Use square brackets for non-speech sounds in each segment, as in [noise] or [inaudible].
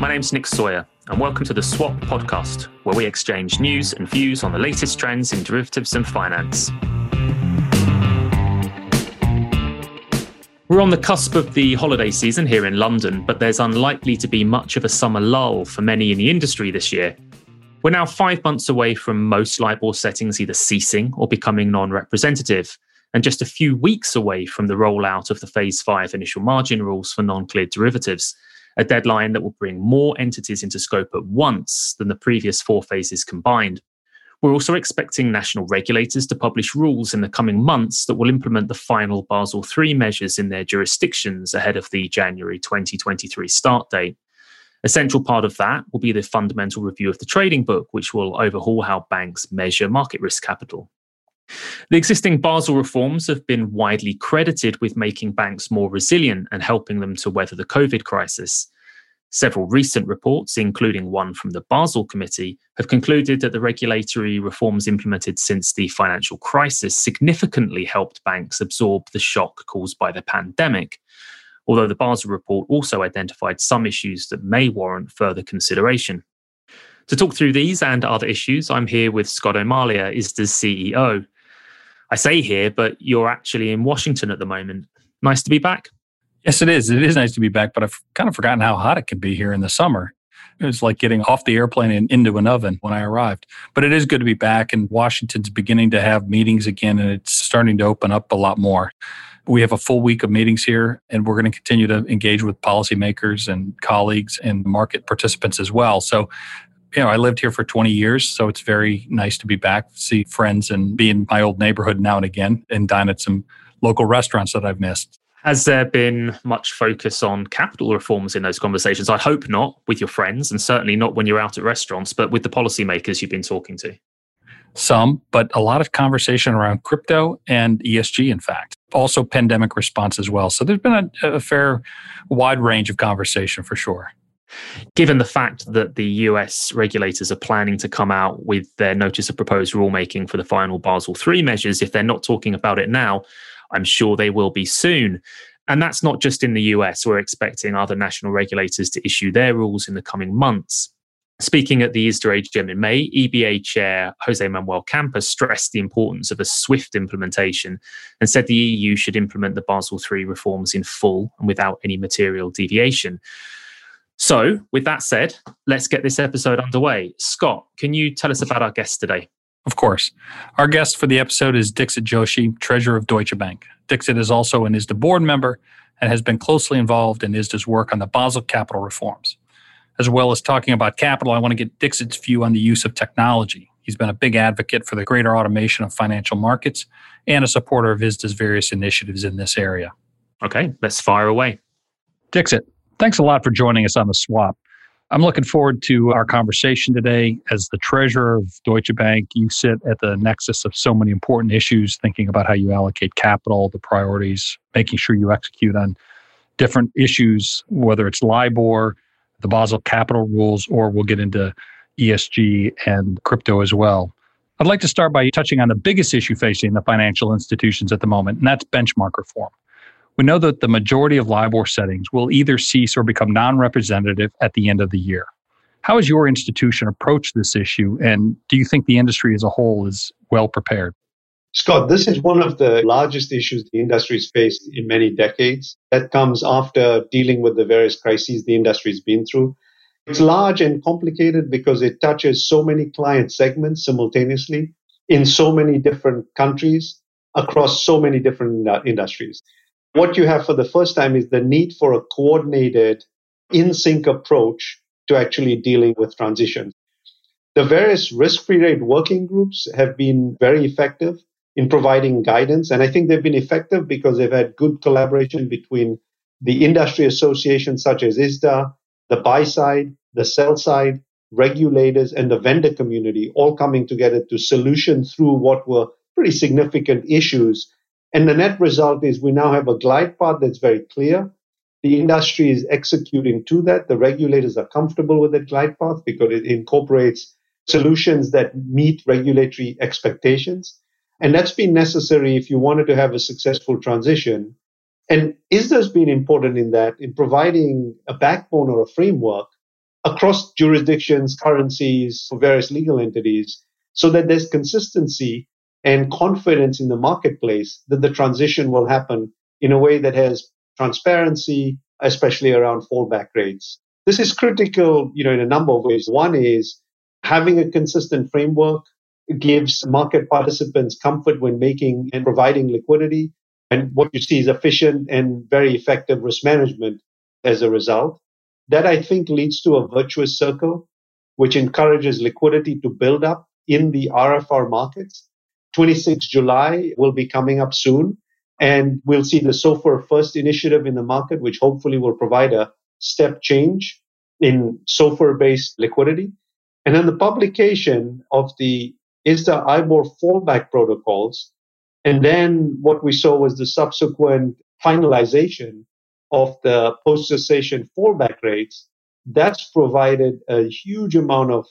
My name's Nick Sawyer, and welcome to the Swap podcast, where we exchange news and views on the latest trends in derivatives and finance. We're on the cusp of the holiday season here in London, but there's unlikely to be much of a summer lull for many in the industry this year. We're now five months away from most LIBOR settings either ceasing or becoming non representative, and just a few weeks away from the rollout of the Phase 5 initial margin rules for non cleared derivatives a deadline that will bring more entities into scope at once than the previous four phases combined. We're also expecting national regulators to publish rules in the coming months that will implement the final Basel III measures in their jurisdictions ahead of the January 2023 start date. A central part of that will be the fundamental review of the trading book, which will overhaul how banks measure market risk capital. The existing Basel reforms have been widely credited with making banks more resilient and helping them to weather the COVID crisis. Several recent reports, including one from the Basel Committee, have concluded that the regulatory reforms implemented since the financial crisis significantly helped banks absorb the shock caused by the pandemic. Although the Basel report also identified some issues that may warrant further consideration. To talk through these and other issues, I'm here with Scott O'Malia, ISDA's CEO. I say here, but you're actually in Washington at the moment. Nice to be back. Yes, it is. It is nice to be back, but I've kind of forgotten how hot it can be here in the summer. It was like getting off the airplane and into an oven when I arrived. But it is good to be back, and Washington's beginning to have meetings again, and it's starting to open up a lot more. We have a full week of meetings here, and we're going to continue to engage with policymakers and colleagues and market participants as well. So you know, I lived here for 20 years, so it's very nice to be back, see friends, and be in my old neighborhood now and again, and dine at some local restaurants that I've missed. Has there been much focus on capital reforms in those conversations? I hope not with your friends, and certainly not when you're out at restaurants, but with the policymakers you've been talking to. Some, but a lot of conversation around crypto and ESG, in fact. Also, pandemic response as well. So there's been a, a fair wide range of conversation for sure. Given the fact that the US regulators are planning to come out with their notice of proposed rulemaking for the final Basel III measures, if they're not talking about it now, I'm sure they will be soon. And that's not just in the US. We're expecting other national regulators to issue their rules in the coming months. Speaking at the ISDA AGM in May, EBA Chair Jose Manuel Campa stressed the importance of a swift implementation and said the EU should implement the Basel III reforms in full and without any material deviation. So, with that said, let's get this episode underway. Scott, can you tell us about our guest today? Of course. Our guest for the episode is Dixit Joshi, Treasurer of Deutsche Bank. Dixit is also an ISDA board member and has been closely involved in ISDA's work on the Basel capital reforms. As well as talking about capital, I want to get Dixit's view on the use of technology. He's been a big advocate for the greater automation of financial markets and a supporter of ISDA's various initiatives in this area. Okay, let's fire away. Dixit, Thanks a lot for joining us on the swap. I'm looking forward to our conversation today. As the treasurer of Deutsche Bank, you sit at the nexus of so many important issues, thinking about how you allocate capital, the priorities, making sure you execute on different issues, whether it's LIBOR, the Basel capital rules, or we'll get into ESG and crypto as well. I'd like to start by touching on the biggest issue facing the financial institutions at the moment, and that's benchmark reform we know that the majority of LIBOR settings will either cease or become non representative at the end of the year. How has your institution approached this issue, and do you think the industry as a whole is well prepared? Scott, this is one of the largest issues the industry has faced in many decades. That comes after dealing with the various crises the industry has been through. It's large and complicated because it touches so many client segments simultaneously in so many different countries across so many different uh, industries. What you have for the first time is the need for a coordinated, in sync approach to actually dealing with transitions. The various risk free rate working groups have been very effective in providing guidance. And I think they've been effective because they've had good collaboration between the industry associations such as ISDA, the buy side, the sell side, regulators, and the vendor community all coming together to solution through what were pretty significant issues and the net result is we now have a glide path that's very clear. The industry is executing to that. The regulators are comfortable with that glide path because it incorporates solutions that meet regulatory expectations. And that's been necessary if you wanted to have a successful transition. And ISDA's been important in that, in providing a backbone or a framework across jurisdictions, currencies, for various legal entities, so that there's consistency and confidence in the marketplace that the transition will happen in a way that has transparency, especially around fallback rates. This is critical, you know, in a number of ways. One is having a consistent framework gives market participants comfort when making and providing liquidity. And what you see is efficient and very effective risk management as a result. That I think leads to a virtuous circle, which encourages liquidity to build up in the RFR markets. 26 July will be coming up soon. And we'll see the SOFR first initiative in the market, which hopefully will provide a step change in SOFR based liquidity. And then the publication of the ISDA IBOR fallback protocols. And then what we saw was the subsequent finalization of the post cessation fallback rates. That's provided a huge amount of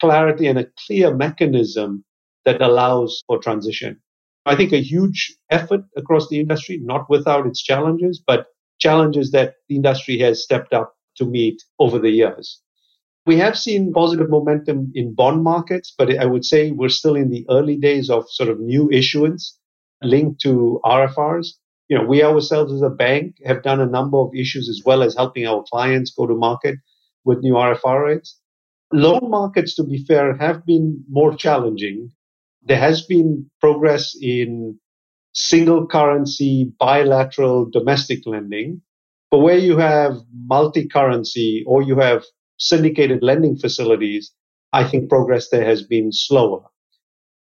clarity and a clear mechanism that allows for transition. I think a huge effort across the industry, not without its challenges, but challenges that the industry has stepped up to meet over the years. We have seen positive momentum in bond markets, but I would say we're still in the early days of sort of new issuance linked to RFRs. You know, we ourselves as a bank have done a number of issues as well as helping our clients go to market with new RFR rates. Loan markets, to be fair, have been more challenging. There has been progress in single currency, bilateral, domestic lending. But where you have multi currency or you have syndicated lending facilities, I think progress there has been slower.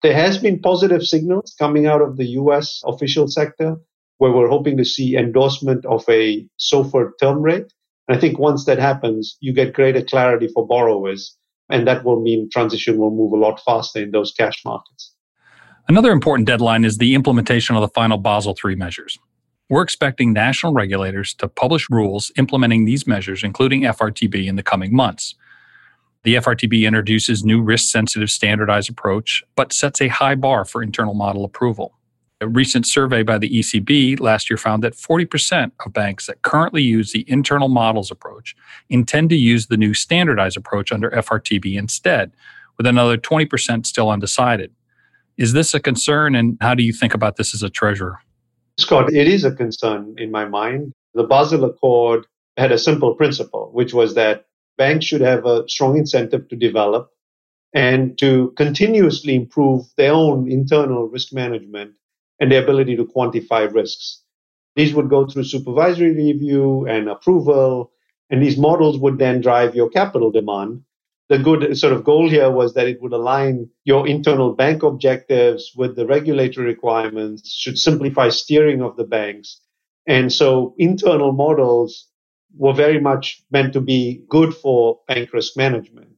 There has been positive signals coming out of the US official sector where we're hoping to see endorsement of a SOFR term rate. And I think once that happens, you get greater clarity for borrowers. And that will mean transition will move a lot faster in those cash markets. Another important deadline is the implementation of the final Basel III measures. We're expecting national regulators to publish rules implementing these measures, including FRTB, in the coming months. The FRTB introduces new risk sensitive standardized approach, but sets a high bar for internal model approval. A recent survey by the ECB last year found that 40% of banks that currently use the internal models approach intend to use the new standardized approach under FRTB instead, with another 20% still undecided. Is this a concern, and how do you think about this as a treasurer? Scott, it is a concern in my mind. The Basel Accord had a simple principle, which was that banks should have a strong incentive to develop and to continuously improve their own internal risk management and their ability to quantify risks. These would go through supervisory review and approval, and these models would then drive your capital demand the good sort of goal here was that it would align your internal bank objectives with the regulatory requirements, should simplify steering of the banks. And so internal models were very much meant to be good for bank risk management.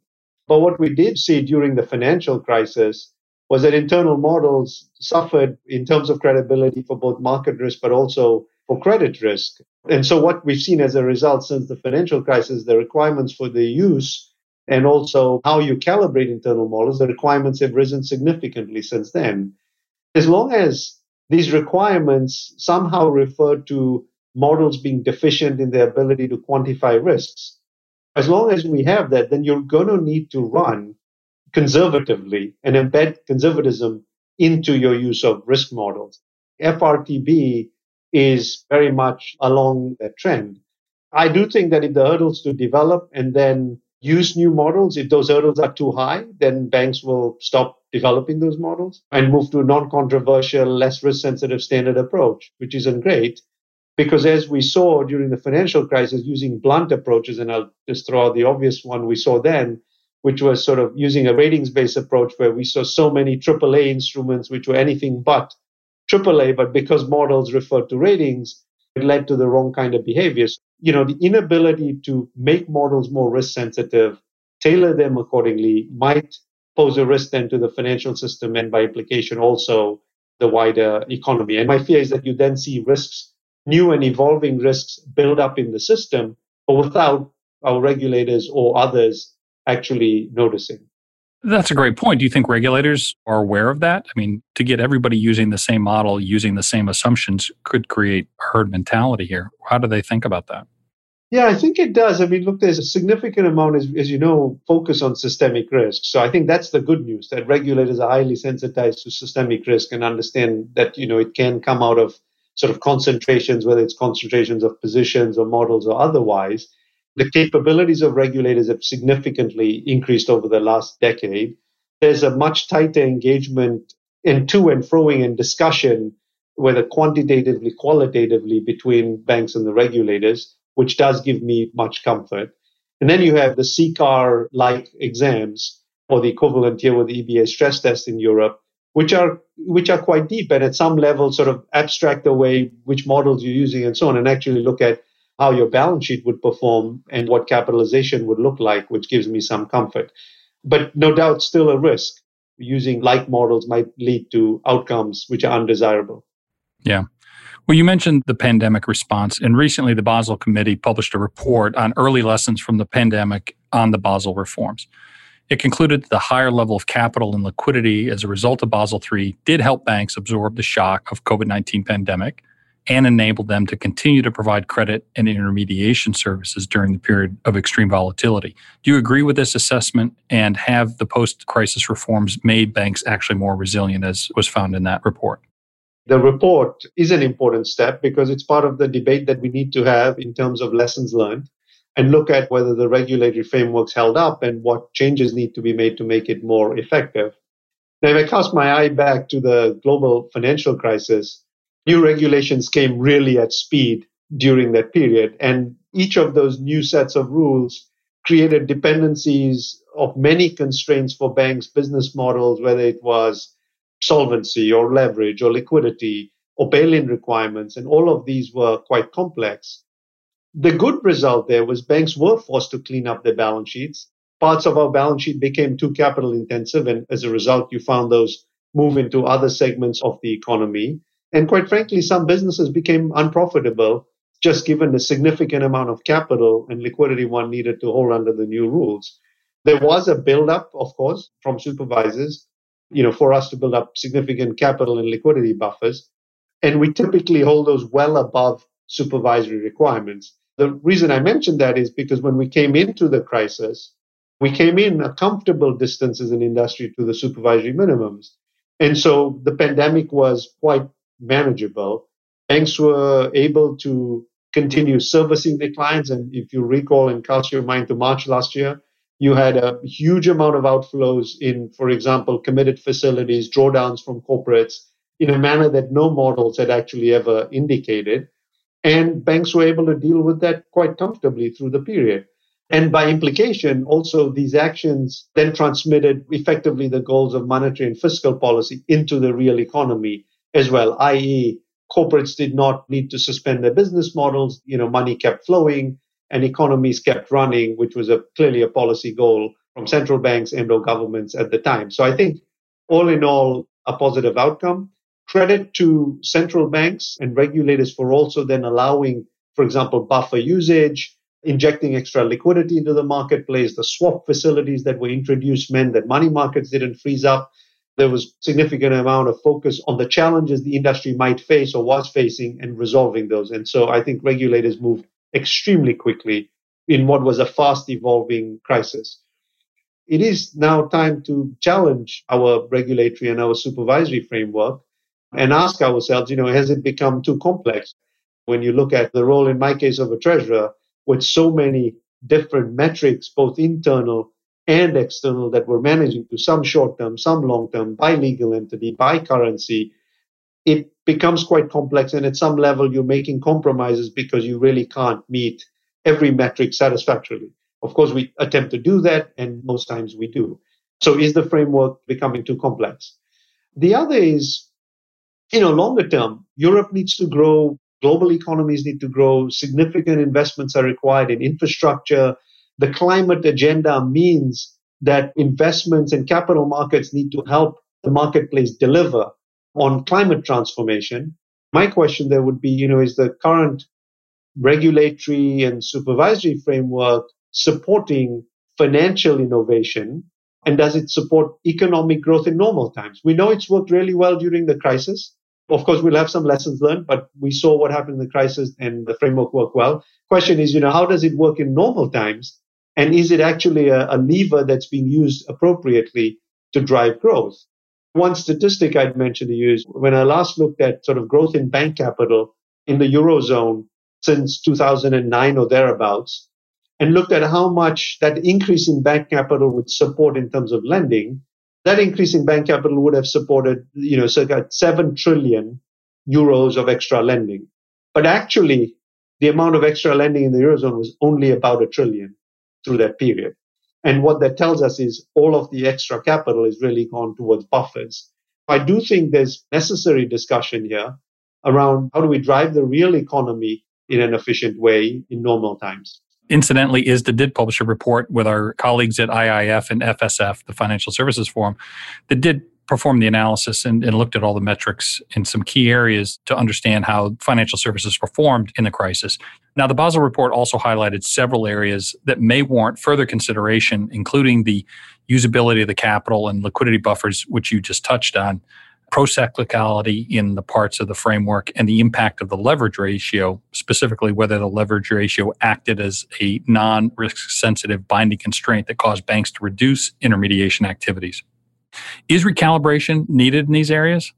But what we did see during the financial crisis was that internal models suffered in terms of credibility for both market risk, but also for credit risk. And so what we've seen as a result since the financial crisis, the requirements for the use and also how you calibrate internal models, the requirements have risen significantly since then. As long as these requirements somehow refer to models being deficient in their ability to quantify risks, as long as we have that, then you're going to need to run conservatively and embed conservatism into your use of risk models. FRTB is very much along that trend. I do think that if the hurdles to develop and then use new models. If those hurdles are too high, then banks will stop developing those models and move to a non controversial, less risk sensitive standard approach, which isn't great. Because as we saw during the financial crisis, using blunt approaches, and I'll just throw out the obvious one we saw then, which was sort of using a ratings based approach where we saw so many AAA instruments which were anything but AAA, but because models referred to ratings, it led to the wrong kind of behaviors you know, the inability to make models more risk sensitive, tailor them accordingly might pose a risk then to the financial system and by implication also the wider economy. And my fear is that you then see risks, new and evolving risks build up in the system, but without our regulators or others actually noticing. That's a great point. Do you think regulators are aware of that? I mean, to get everybody using the same model, using the same assumptions could create herd mentality here. How do they think about that? Yeah, I think it does. I mean, look, there's a significant amount, as, as you know, focus on systemic risk. So I think that's the good news that regulators are highly sensitized to systemic risk and understand that, you know, it can come out of sort of concentrations, whether it's concentrations of positions or models or otherwise. The capabilities of regulators have significantly increased over the last decade. There's a much tighter engagement in to and froing and discussion, whether quantitatively, qualitatively, between banks and the regulators, which does give me much comfort. And then you have the CCAR like exams, or the equivalent here with the EBA stress test in Europe, which are which are quite deep and at some level sort of abstract away which models you're using and so on, and actually look at how your balance sheet would perform and what capitalization would look like, which gives me some comfort. But no doubt, still a risk. Using like models might lead to outcomes which are undesirable. Yeah. Well, you mentioned the pandemic response, and recently the Basel Committee published a report on early lessons from the pandemic on the Basel reforms. It concluded that the higher level of capital and liquidity as a result of Basel III did help banks absorb the shock of COVID-19 pandemic and enabled them to continue to provide credit and intermediation services during the period of extreme volatility. Do you agree with this assessment and have the post-crisis reforms made banks actually more resilient as was found in that report? The report is an important step because it's part of the debate that we need to have in terms of lessons learned and look at whether the regulatory framework's held up and what changes need to be made to make it more effective. Now, if I cast my eye back to the global financial crisis, new regulations came really at speed during that period. And each of those new sets of rules created dependencies of many constraints for banks' business models, whether it was solvency or leverage or liquidity or bail in requirements. And all of these were quite complex. The good result there was banks were forced to clean up their balance sheets. Parts of our balance sheet became too capital intensive. And as a result, you found those move into other segments of the economy. And quite frankly, some businesses became unprofitable just given the significant amount of capital and liquidity one needed to hold under the new rules. There was a buildup, of course, from supervisors, you know, for us to build up significant capital and liquidity buffers. And we typically hold those well above supervisory requirements. The reason I mentioned that is because when we came into the crisis, we came in a comfortable distance as an industry to the supervisory minimums. And so the pandemic was quite manageable. Banks were able to continue servicing their clients. And if you recall and cast your mind to March last year, you had a huge amount of outflows in, for example, committed facilities, drawdowns from corporates in a manner that no models had actually ever indicated. And banks were able to deal with that quite comfortably through the period. And by implication, also these actions then transmitted effectively the goals of monetary and fiscal policy into the real economy as well, i.e., corporates did not need to suspend their business models. You know, money kept flowing and economies kept running, which was a, clearly a policy goal from central banks and or governments at the time. So I think all in all, a positive outcome credit to central banks and regulators for also then allowing, for example, buffer usage, injecting extra liquidity into the marketplace. The swap facilities that were introduced meant that money markets didn't freeze up. There was significant amount of focus on the challenges the industry might face or was facing and resolving those. And so I think regulators moved extremely quickly in what was a fast evolving crisis. It is now time to challenge our regulatory and our supervisory framework and ask ourselves, you know, has it become too complex? When you look at the role, in my case, of a treasurer with so many different metrics, both internal and external, that we're managing to some short term, some long term, by legal entity, by currency, it becomes quite complex. And at some level, you're making compromises because you really can't meet every metric satisfactorily. Of course, we attempt to do that, and most times we do. So is the framework becoming too complex? The other is you know, longer term, Europe needs to grow, global economies need to grow, significant investments are required in infrastructure. The climate agenda means that investments and capital markets need to help the marketplace deliver on climate transformation. My question there would be, you know, is the current regulatory and supervisory framework supporting financial innovation and does it support economic growth in normal times? We know it's worked really well during the crisis. Of course, we'll have some lessons learned, but we saw what happened in the crisis and the framework worked well. Question is, you know, how does it work in normal times? And is it actually a, a lever that's being used appropriately to drive growth? One statistic I'd mention to you is when I last looked at sort of growth in bank capital in the Eurozone since 2009 or thereabouts, and looked at how much that increase in bank capital would support in terms of lending, that increase in bank capital would have supported, you know, circa 7 trillion euros of extra lending. But actually, the amount of extra lending in the Eurozone was only about a trillion through that period. And what that tells us is all of the extra capital is really gone towards buffers. I do think there's necessary discussion here around how do we drive the real economy in an efficient way in normal times. Incidentally, ISDA did publish a report with our colleagues at IIF and FSF, the Financial Services Forum, that did perform the analysis and, and, looked at all the metrics in some key areas to understand how financial services performed in the crisis. Now, the Basel report also highlighted several areas that may warrant further consideration, including the usability of the capital and liquidity buffers, which you just touched on, procyclicality in the parts of the framework and the impact of the leverage ratio, specifically whether the leverage ratio acted as a non risk sensitive binding constraint that caused banks to reduce intermediation activities. Is recalibration needed in these areas?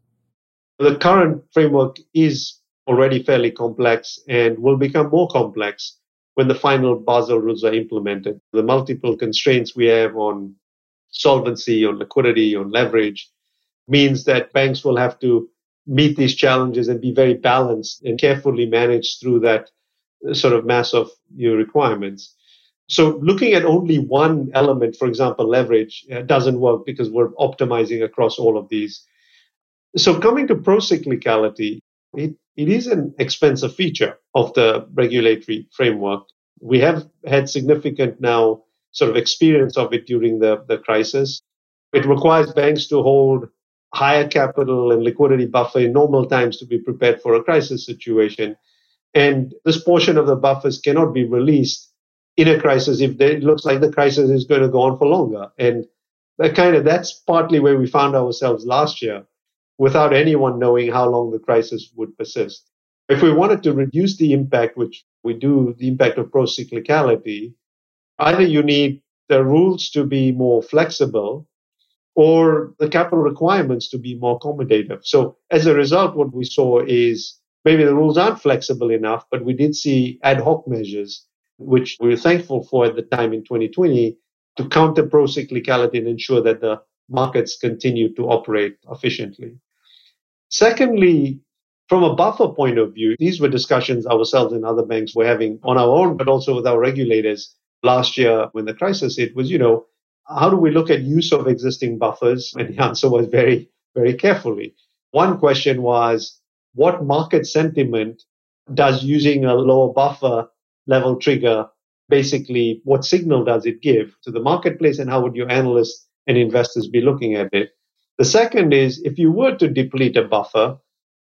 The current framework is already fairly complex and will become more complex when the final Basel rules are implemented. The multiple constraints we have on solvency, on liquidity, on leverage, means that banks will have to meet these challenges and be very balanced and carefully manage through that sort of mass of your requirements. So looking at only one element, for example, leverage, uh, doesn't work because we're optimizing across all of these. So coming to procyclicality, it, it is an expensive feature of the regulatory framework. We have had significant now sort of experience of it during the, the crisis. It requires banks to hold higher capital and liquidity buffer in normal times to be prepared for a crisis situation. And this portion of the buffers cannot be released in a crisis if it looks like the crisis is going to go on for longer. And that kind of that's partly where we found ourselves last year without anyone knowing how long the crisis would persist. If we wanted to reduce the impact, which we do, the impact of pro cyclicality, either you need the rules to be more flexible or the capital requirements to be more accommodative. So as a result, what we saw is maybe the rules aren't flexible enough, but we did see ad hoc measures, which we were thankful for at the time in 2020 to counter pro-cyclicality and ensure that the markets continue to operate efficiently. Secondly, from a buffer point of view, these were discussions ourselves and other banks were having on our own, but also with our regulators last year when the crisis hit was, you know, how do we look at use of existing buffers? [laughs] And the answer was very, very carefully. One question was, what market sentiment does using a lower buffer level trigger basically, what signal does it give to the marketplace and how would your analysts and investors be looking at it? The second is, if you were to deplete a buffer,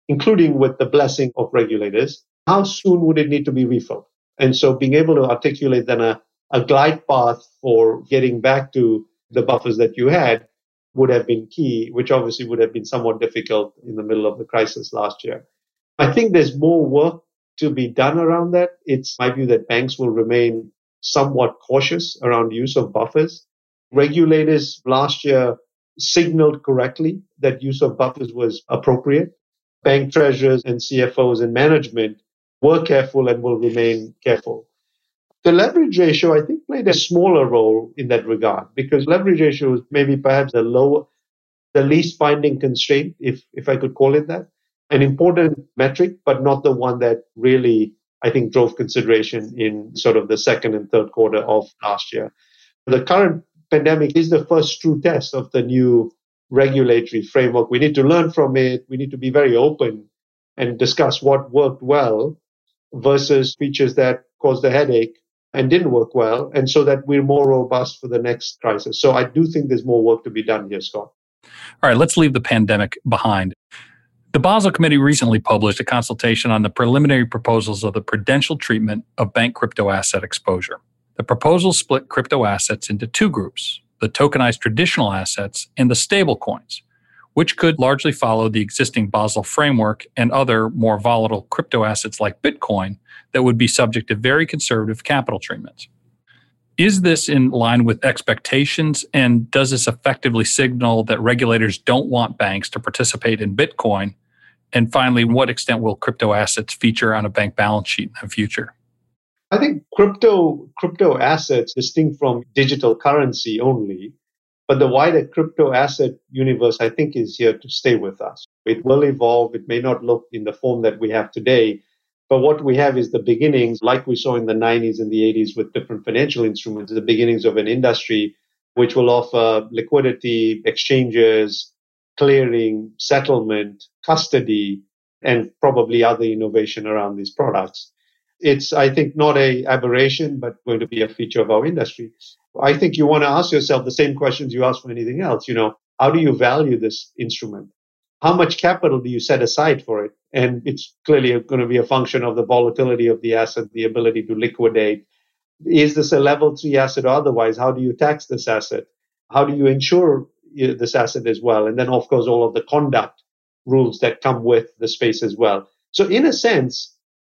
including with the blessing of regulators, how soon would it need to be refilled? And so being able to articulate then a a glide path for getting back to the buffers that you had would have been key, which obviously would have been somewhat difficult in the middle of the crisis last year. I think there's more work to be done around that. It's my view that banks will remain somewhat cautious around use of buffers. Regulators last year signaled correctly that use of buffers was appropriate. Bank treasurers and CFOs and management were careful and will remain careful. The leverage ratio, I think, played a smaller role in that regard because leverage ratio is maybe perhaps the lower, the least binding constraint, if, if I could call it that. An important metric, but not the one that really, I think, drove consideration in sort of the second and third quarter of last year. The current pandemic is the first true test of the new regulatory framework. We need to learn from it. We need to be very open and discuss what worked well versus features that caused a headache and didn't work well, and so that we're more robust for the next crisis. So I do think there's more work to be done here, Scott. All right, let's leave the pandemic behind. The Basel Committee recently published a consultation on the preliminary proposals of the prudential treatment of bank crypto asset exposure. The proposal split crypto assets into two groups the tokenized traditional assets and the stable coins, which could largely follow the existing Basel framework and other more volatile crypto assets like Bitcoin that would be subject to very conservative capital treatments. Is this in line with expectations? And does this effectively signal that regulators don't want banks to participate in Bitcoin? And finally, what extent will crypto assets feature on a bank balance sheet in the future? I think crypto crypto assets distinct from digital currency only, but the wider crypto asset universe I think is here to stay with us. It will evolve. It may not look in the form that we have today, but what we have is the beginnings, like we saw in the 90s and the 80s with different financial instruments, the beginnings of an industry which will offer liquidity, exchanges, clearing, settlement, custody, and probably other innovation around these products. It's, I think, not a aberration, but going to be a feature of our industry. I think you want to ask yourself the same questions you ask for anything else. You know, how do you value this instrument? How much capital do you set aside for it? And it's clearly going to be a function of the volatility of the asset, the ability to liquidate. Is this a level three asset or otherwise? How do you tax this asset? How do you insure this asset as well? And then, of course, all of the conduct rules that come with the space as well. So, in a sense,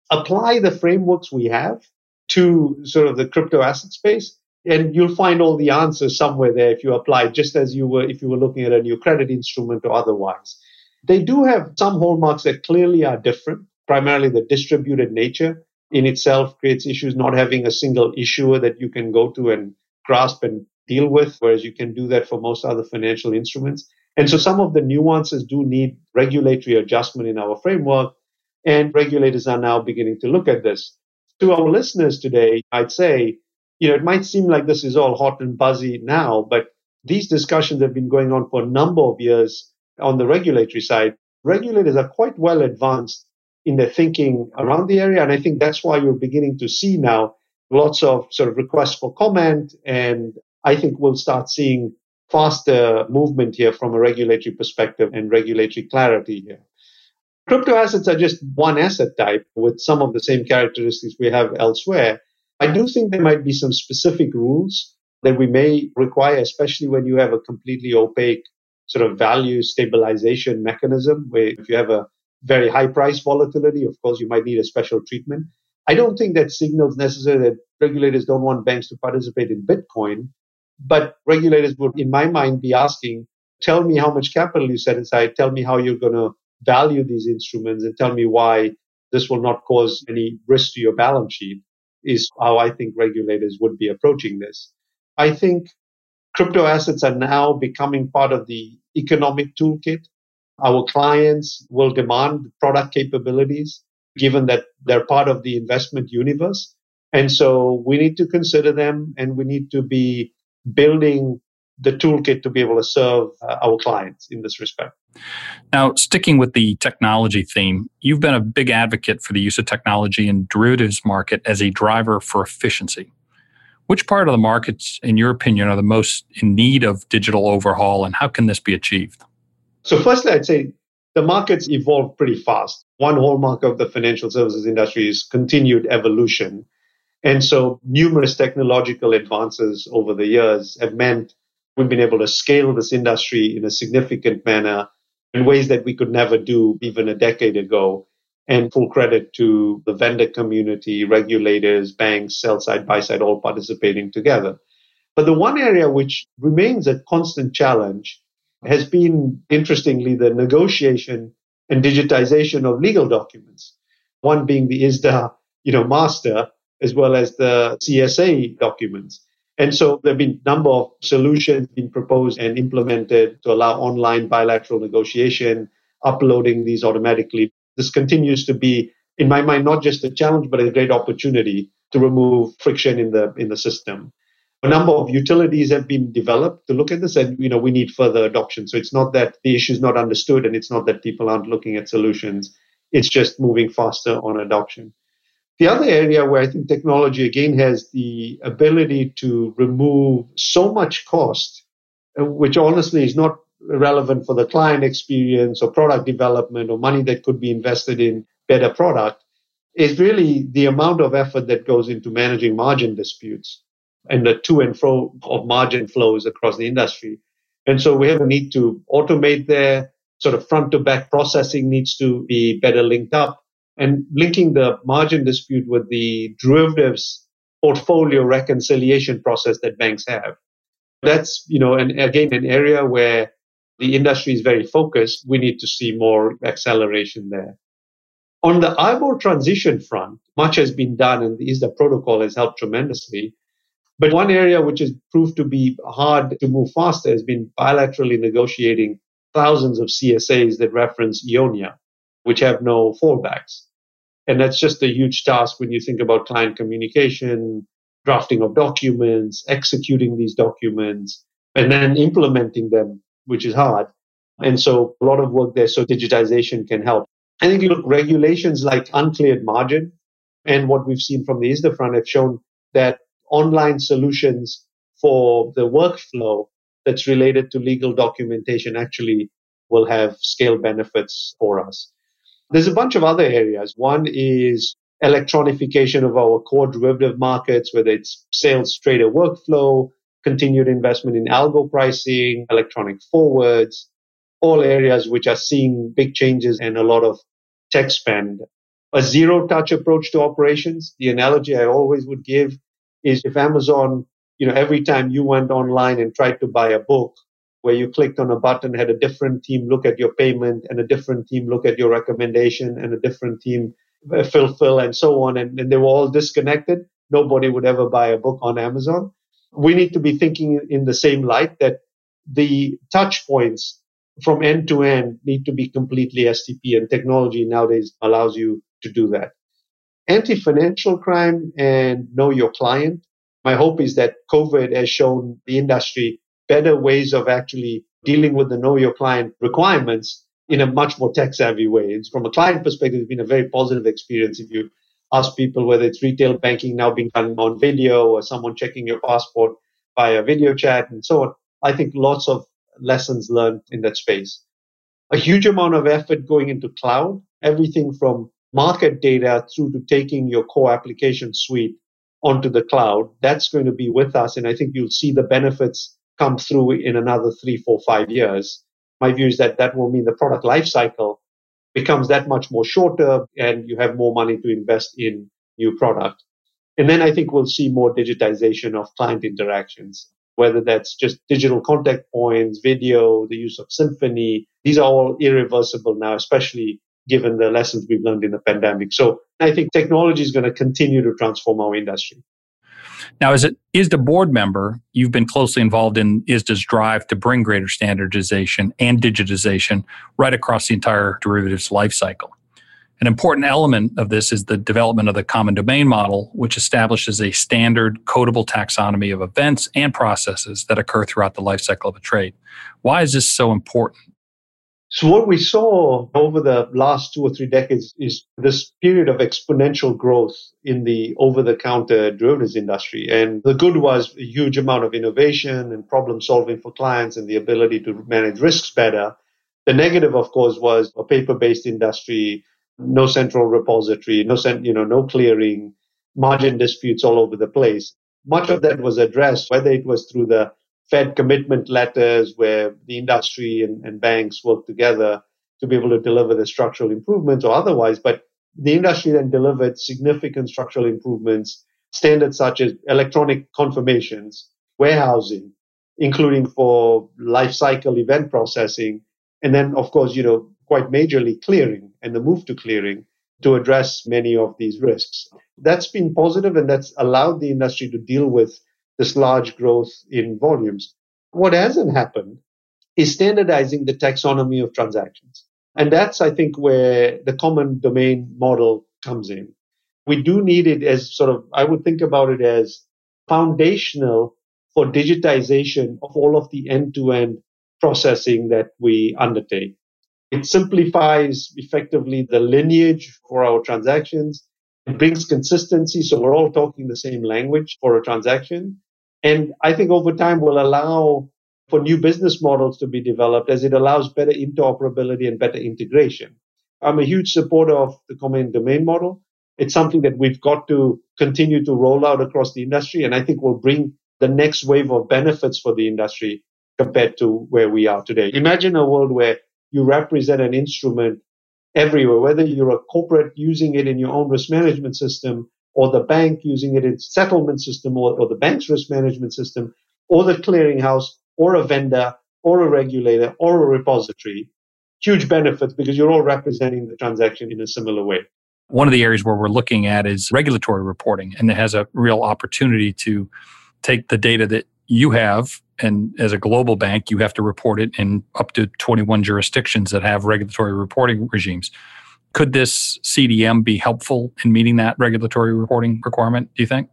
apply the frameworks we have to sort of the crypto asset space and you'll find all the answers somewhere there if you apply just as you were if you were looking at a new credit instrument or otherwise they do have some hallmarks that clearly are different, primarily the distributed nature in itself creates issues, not having a single issuer that you can go to and grasp and deal with, whereas you can do that for most other financial instruments. And so some of the nuances do need regulatory adjustment in our framework, and regulators are now beginning to look at this. To our listeners today, I'd say, you know, it might seem like this is all hot and buzzy now, but these discussions have been going on for a number of years on the regulatory side, regulators are quite well advanced in their thinking around the area. And I think that's why you're beginning to see now lots of sort of requests for comment. And I think we'll start seeing faster movement here from a regulatory perspective and regulatory clarity here. Crypto assets are just one asset type with some of the same characteristics we have elsewhere. I do think there might be some specific rules that we may require, especially when you have a completely opaque sort of value stabilization mechanism where if you have a very high price volatility, of course, you might need a special treatment. I don't think that signals necessarily that regulators don't want banks to participate in Bitcoin, but regulators would, in my mind, be asking, tell me how much capital you set aside, tell me how you're going to value these instruments, and tell me why this will not cause any risk to your balance sheet, is how I think regulators would be approaching this. I think Crypto assets are now becoming part of the economic toolkit. Our clients will demand product capabilities given that they're part of the investment universe. And so we need to consider them and we need to be building the toolkit to be able to serve uh, our clients in this respect. Now, sticking with the technology theme, you've been a big advocate for the use of technology in derivatives market as a driver for efficiency. Which part of the markets, in your opinion, are the most in need of digital overhaul and how can this be achieved? So, firstly, I'd say the markets evolve pretty fast. One hallmark of the financial services industry is continued evolution. And so, numerous technological advances over the years have meant we've been able to scale this industry in a significant manner in ways that we could never do even a decade ago and full credit to the vendor community, regulators, banks, sell side, buy side, all participating together. But the one area which remains a constant challenge has been, interestingly, the negotiation and digitization of legal documents. One being the ISDA, you know, master, as well as the CSA documents. And so there have been a number of solutions being proposed and implemented to allow online bilateral negotiation, uploading these automatically this continues to be, in my mind, not just a challenge, but a great opportunity to remove friction in the in the system. A number of utilities have been developed to look at this, and you know we need further adoption. So it's not that the issue is not understood, and it's not that people aren't looking at solutions. It's just moving faster on adoption. The other area where I think technology again has the ability to remove so much cost, uh, which honestly is not relevant for the client experience or product development or money that could be invested in better product is really the amount of effort that goes into managing margin disputes and the to and fro of margin flows across the industry. And so we have a need to automate there. Sort of front to back processing needs to be better linked up and linking the margin dispute with the derivatives portfolio reconciliation process that banks have. That's, you know, and again, an area where the industry is very focused. We need to see more acceleration there. On the IBOR transition front, much has been done and the ISDA protocol has helped tremendously. But one area which has proved to be hard to move faster has been bilaterally negotiating thousands of CSAs that reference EONIA, which have no fallbacks. And that's just a huge task when you think about client communication, drafting of documents, executing these documents, and then implementing them, which is hard. And so a lot of work there. So digitization can help. I think look regulations like uncleared margin and what we've seen from the ISDA front have shown that online solutions for the workflow that's related to legal documentation actually will have scale benefits for us. There's a bunch of other areas. One is electronification of our core derivative markets, whether it's sales trader workflow, continued investment in algo pricing, electronic forwards, all areas which are seeing big changes and a lot of tech spend. A zero touch approach to operations. The analogy I always would give is if Amazon, you know, every time you went online and tried to buy a book, where you clicked on a button, had a different team look at your payment and a different team look at your recommendation and a different team uh, fulfill and so on. And, and they were all disconnected. Nobody would ever buy a book on Amazon. We need to be thinking in the same light that the touch points from end to end need to be completely STP and technology nowadays allows you to do that. Anti-financial crime and know your client. My hope is that COVID has shown the industry better ways of actually dealing with the know your client requirements in a much more tech savvy way. It's from a client perspective, it's been a very positive experience. If you ask people whether it's retail banking now being done on video or someone checking your passport via video chat and so on, I think lots of lessons learned in that space. A huge amount of effort going into cloud, everything from market data through to taking your core application suite onto the cloud. That's going to be with us. And I think you'll see the benefits come through in another three, four, five years. My view is that that will mean the product lifecycle becomes that much more shorter and you have more money to invest in new product. And then I think we'll see more digitization of client interactions, whether that's just digital contact points, video, the use of Symphony. These are all irreversible now, especially given the lessons we've learned in the pandemic. So I think technology is going to continue to transform our industry. Now, as it ISDA board member, you've been closely involved in ISDA's drive to bring greater standardization and digitization right across the entire derivatives lifecycle. An important element of this is the development of the common domain model, which establishes a standard codable taxonomy of events and processes that occur throughout the lifecycle of a trade. Why is this so important? So what we saw over the last two or three decades is this period of exponential growth in the over-the-counter derivatives industry. And the good was a huge amount of innovation and problem solving for clients and the ability to manage risks better. The negative, of course, was a paper-based industry, no central repository, no, you know, no clearing, margin disputes all over the place. Much of that was addressed, whether it was through the Fed commitment letters where the industry and, and banks work together to be able to deliver the structural improvements or otherwise. But the industry then delivered significant structural improvements, standards such as electronic confirmations, warehousing, including for life cycle event processing. And then, of course, you know, quite majorly clearing and the move to clearing to address many of these risks. That's been positive and that's allowed the industry to deal with this large growth in volumes. What hasn't happened is standardizing the taxonomy of transactions. And that's, I think, where the common domain model comes in. We do need it as sort of, I would think about it as foundational for digitization of all of the end to end processing that we undertake. It simplifies effectively the lineage for our transactions. It brings consistency. So we're all talking the same language for a transaction. And I think over time will allow for new business models to be developed as it allows better interoperability and better integration. I'm a huge supporter of the common domain model. It's something that we've got to continue to roll out across the industry. And I think will bring the next wave of benefits for the industry compared to where we are today. Imagine a world where you represent an instrument everywhere, whether you're a corporate using it in your own risk management system or the bank using it in settlement system or, or the bank's risk management system or the clearinghouse or a vendor or a regulator or a repository. Huge benefits because you're all representing the transaction in a similar way. One of the areas where we're looking at is regulatory reporting, and it has a real opportunity to take the data that you have, and as a global bank, you have to report it in up to 21 jurisdictions that have regulatory reporting regimes. Could this CDM be helpful in meeting that regulatory reporting requirement, do you think?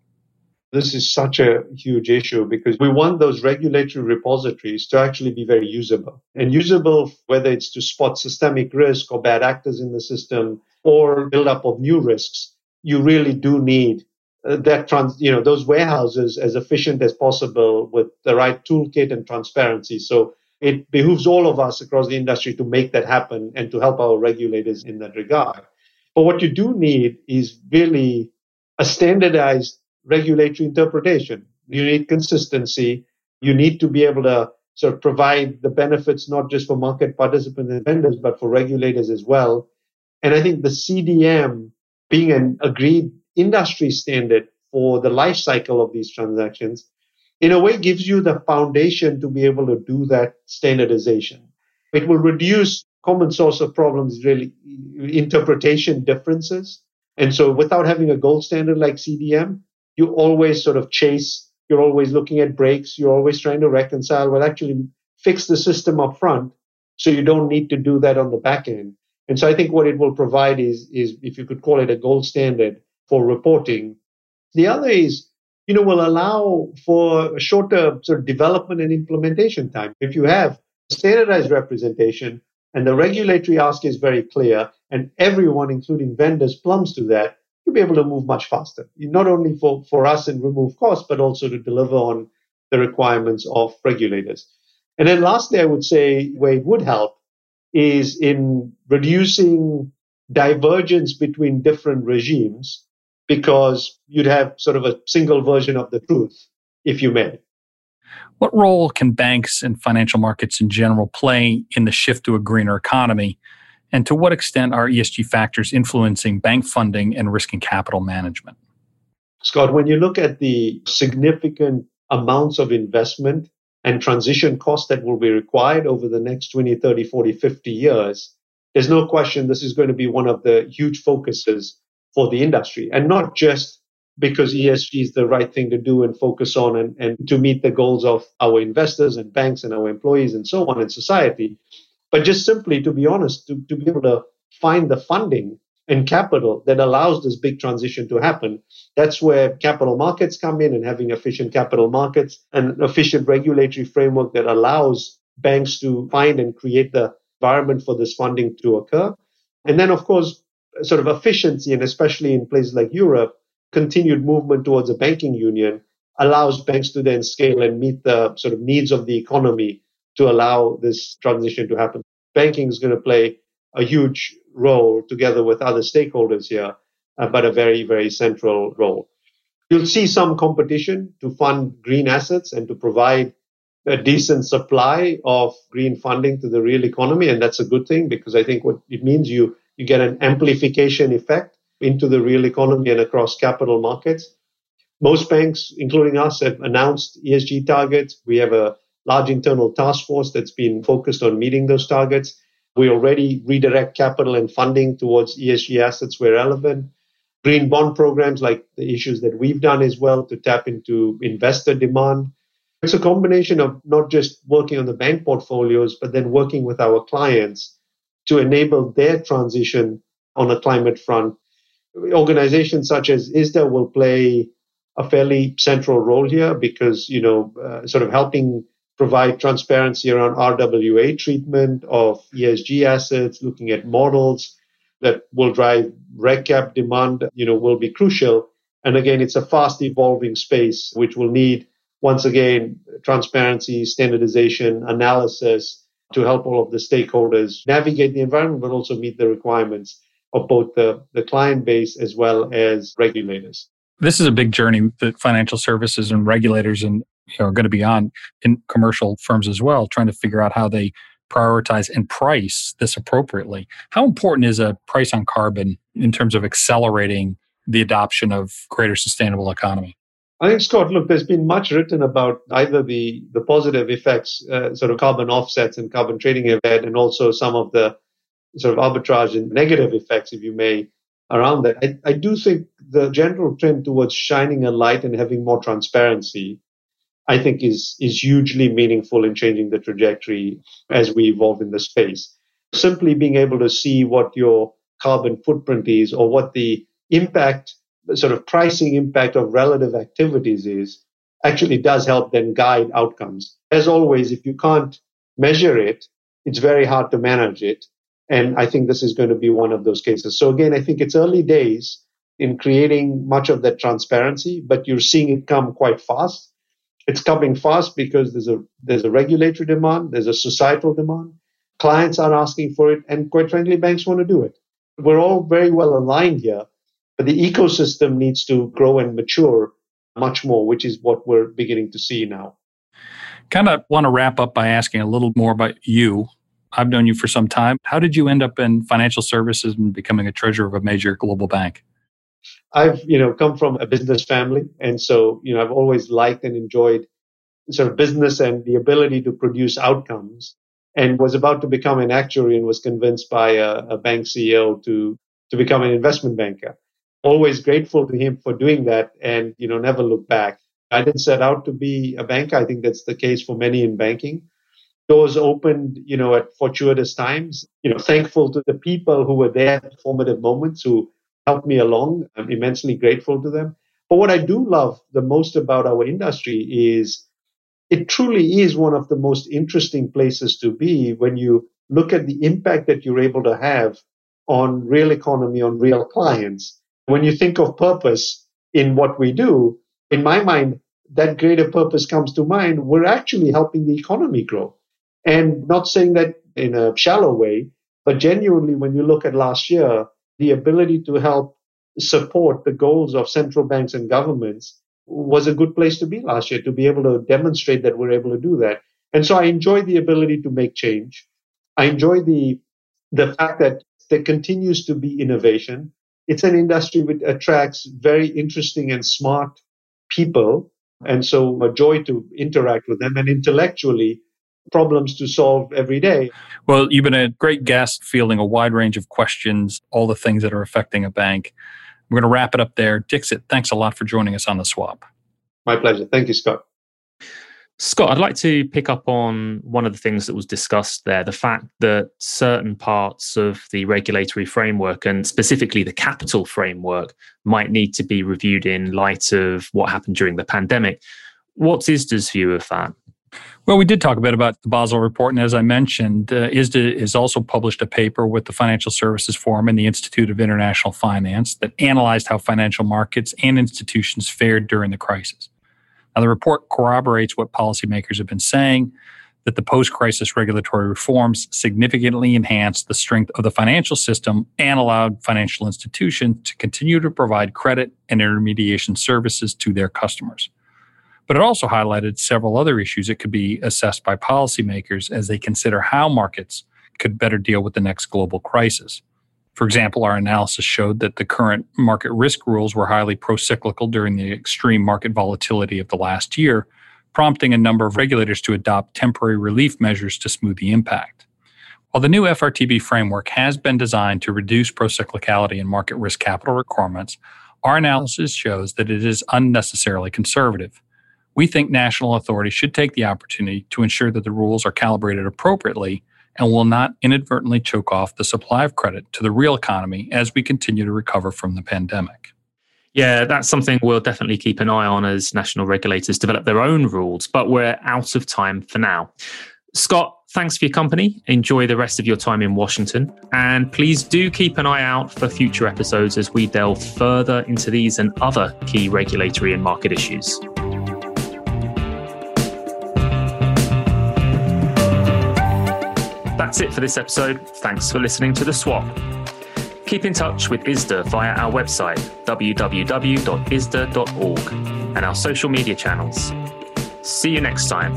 This is such a huge issue because we want those regulatory repositories to actually be very usable and usable, whether it's to spot systemic risk or bad actors in the system or build up of new risks. You really do need uh, that trans, you know, those warehouses as efficient as possible with the right toolkit and transparency. So it behooves all of us across the industry to make that happen and to help our regulators in that regard. But what you do need is really a standardized regulatory interpretation. You need consistency. You need to be able to sort of provide the benefits not just for market participants and vendors, but for regulators as well. And I think the CDM being an agreed industry standard for the life cycle of these transactions, in a way gives you the foundation to be able to do that standardization. It will reduce common source of problems, really interpretation differences. And so without having a gold standard like CDM, you always sort of chase, you're always looking at breaks, you're always trying to reconcile, well, actually fix the system up front so you don't need to do that on the back end. And so I think what it will provide is, is if you could call it a gold standard for reporting. The other is, you know, will allow for a shorter sort of development and implementation time. If you have standardized representation and the regulatory ask is very clear and everyone, including vendors, plums to that, you'll be able to move much faster, not only for, for us and remove costs, but also to deliver on the requirements of regulators. And then lastly, I would say where it would help is in reducing divergence between different regimes because you'd have sort of a single version of the truth, if you may. What role can banks and financial markets in general play in the shift to a greener economy? And to what extent are ESG factors influencing bank funding and risk and capital management? Scott, when you look at the significant amounts of investment and transition costs that will be required over the next 20, 30, 40, 50 years, there's no question this is going to be one of the huge focuses for the industry. And not just because ESG is the right thing to do and focus on and, and to meet the goals of our investors and banks and our employees and so on in society, but just simply to be honest, to, to be able to find the funding and capital that allows this big transition to happen. That's where capital markets come in and having efficient capital markets and efficient regulatory framework that allows banks to find and create the environment for this funding to occur. And then, of course, sort of efficiency, and especially in places like Europe, continued movement towards a banking union allows banks to then scale and meet the sort of needs of the economy to allow this transition to happen. Banking is going to play a huge role together with other stakeholders here, uh, but a very, very central role. You'll see some competition to fund green assets and to provide a decent supply of green funding to the real economy. And that's a good thing because I think what it means you, you get an amplification effect into the real economy and across capital markets. Most banks, including us, have announced ESG targets. We have a large internal task force that's been focused on meeting those targets. We already redirect capital and funding towards ESG assets where relevant. Green bond programs, like the issues that we've done as well to tap into investor demand. It's a combination of not just working on the bank portfolios, but then working with our clients to enable their transition on a climate front. Organizations such as ISDA will play a fairly central role here because, you know, uh, sort of helping provide transparency around RWA treatment of ESG assets, looking at models that will drive reg cap demand, you know, will be crucial. And again, it's a fast evolving space, which will need, once again, transparency, standardization, analysis to help all of the stakeholders navigate the environment, but also meet the requirements of both the, the client base as well as regulators. This is a big journey that financial services and regulators and you know, are going to be on in commercial firms as well, trying to figure out how they prioritize and price this appropriately. How important is a price on carbon in terms of accelerating the adoption of greater sustainable economy? I think, Scott, look, there's been much written about either the, the positive effects, uh, sort of carbon offsets and carbon trading have had, and also some of the sort of arbitrage and negative effects, if you may, around that. I, I do think the general trend towards shining a light and having more transparency, I think, is, is hugely meaningful in changing the trajectory as we evolve in the space. Simply being able to see what your carbon footprint is or what the impact sort of pricing impact of relative activities is actually does help then guide outcomes. As always, if you can't measure it, it's very hard to manage it. And I think this is going to be one of those cases. So again, I think it's early days in creating much of that transparency, but you're seeing it come quite fast. It's coming fast because there's a there's a regulatory demand, there's a societal demand. Clients are asking for it, and quite frankly, banks want to do it. We're all very well aligned here but the ecosystem needs to grow and mature much more, which is what we're beginning to see now. Kind of want to wrap up by asking a little more about you. I've known you for some time. How did you end up in financial services and becoming a treasurer of a major global bank? I've, you know, come from a business family. And so, you know, I've always liked and enjoyed sort of business and the ability to produce outcomes and was about to become an actuary and was convinced by a, a bank CEO to, to become an investment banker always grateful to him for doing that and, you know, never look back. I didn't set out to be a banker. I think that's the case for many in banking. Doors opened, you know, at fortuitous times. You know, thankful to the people who were there at formative moments who helped me along. I'm immensely grateful to them. But what I do love the most about our industry is it truly is one of the most interesting places to be when you look at the impact that you're able to have on real economy, on real clients. When you think of purpose in what we do, in my mind, that greater purpose comes to mind. We're actually helping the economy grow. And not saying that in a shallow way, but genuinely, when you look at last year, the ability to help support the goals of central banks and governments was a good place to be last year to be able to demonstrate that we're able to do that. And so I enjoy the ability to make change. I enjoy the, the fact that there continues to be innovation it's an industry which attracts very interesting and smart people. And so a joy to interact with them and intellectually problems to solve every day. Well, you've been a great guest, fielding a wide range of questions, all the things that are affecting a bank. We're going to wrap it up there. Dixit, thanks a lot for joining us on the swap. My pleasure. Thank you, Scott. Scott, I'd like to pick up on one of the things that was discussed there the fact that certain parts of the regulatory framework and specifically the capital framework might need to be reviewed in light of what happened during the pandemic. What's ISDA's view of that? Well, we did talk a bit about the Basel report. And as I mentioned, uh, ISDA has also published a paper with the Financial Services Forum and the Institute of International Finance that analyzed how financial markets and institutions fared during the crisis. Now, the report corroborates what policymakers have been saying that the post crisis regulatory reforms significantly enhanced the strength of the financial system and allowed financial institutions to continue to provide credit and intermediation services to their customers. But it also highlighted several other issues that could be assessed by policymakers as they consider how markets could better deal with the next global crisis. For example, our analysis showed that the current market risk rules were highly procyclical during the extreme market volatility of the last year, prompting a number of regulators to adopt temporary relief measures to smooth the impact. While the new FRTB framework has been designed to reduce procyclicality and market risk capital requirements, our analysis shows that it is unnecessarily conservative. We think national authorities should take the opportunity to ensure that the rules are calibrated appropriately and will not inadvertently choke off the supply of credit to the real economy as we continue to recover from the pandemic. Yeah, that's something we'll definitely keep an eye on as national regulators develop their own rules, but we're out of time for now. Scott, thanks for your company. Enjoy the rest of your time in Washington. And please do keep an eye out for future episodes as we delve further into these and other key regulatory and market issues. That's it for this episode. Thanks for listening to The Swap. Keep in touch with ISDA via our website, www.isda.org, and our social media channels. See you next time.